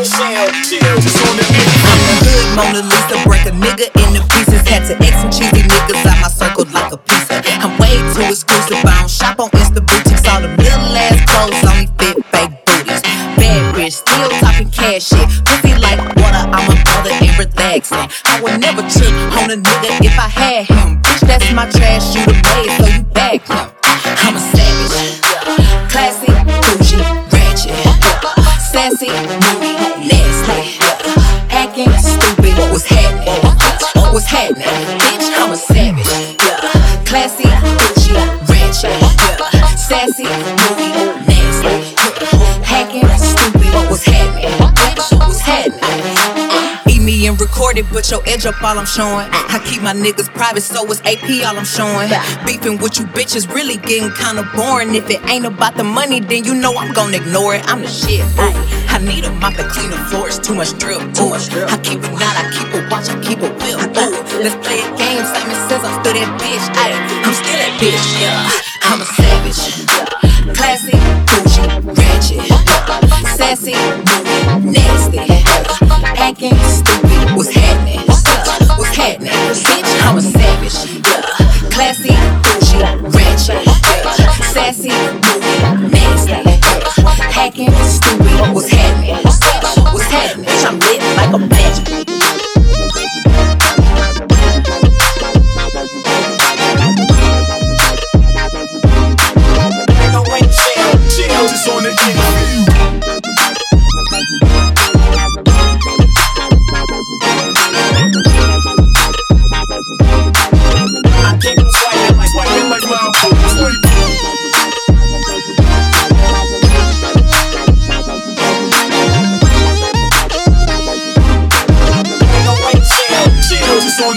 chill, chill, just on the beat. I'm the hood Mona Lisa, break a nigga into pieces. Had to X some cheesy niggas out my circle like a pizza. I'm way too exclusive. I don't shop on Insta boutiques. All the middle ass clothes only fit fake booties. Bad bitch, still talking cash shit. Pussy like water, I'm a and relaxing. I would never trip on a nigga if I had him. Bitch, that's my trash, you the maid, so you back sassy, moody, nasty, acting stupid. What's happening? What's happening? Bitch, I'm a savage, classy, bougie, ratchet, sassy, Eat me and record it, but your edge up all I'm showing. I keep my niggas private, so it's AP all I'm showing. Beefing with you bitches really getting kinda boring. If it ain't about the money, then you know I'm gonna ignore it. I'm the shit. I need a mop to clean the floors, too much drip. Ooh. I keep it not, I keep a watch, I keep a whip. Ooh. Let's play a game. Simon says I'm still that bitch. Ay, I'm still that bitch. Yeah, I'm a savage. Classy, bougie, ratchet, sassy, nasty, acting stupid. What's happening?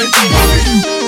On beat.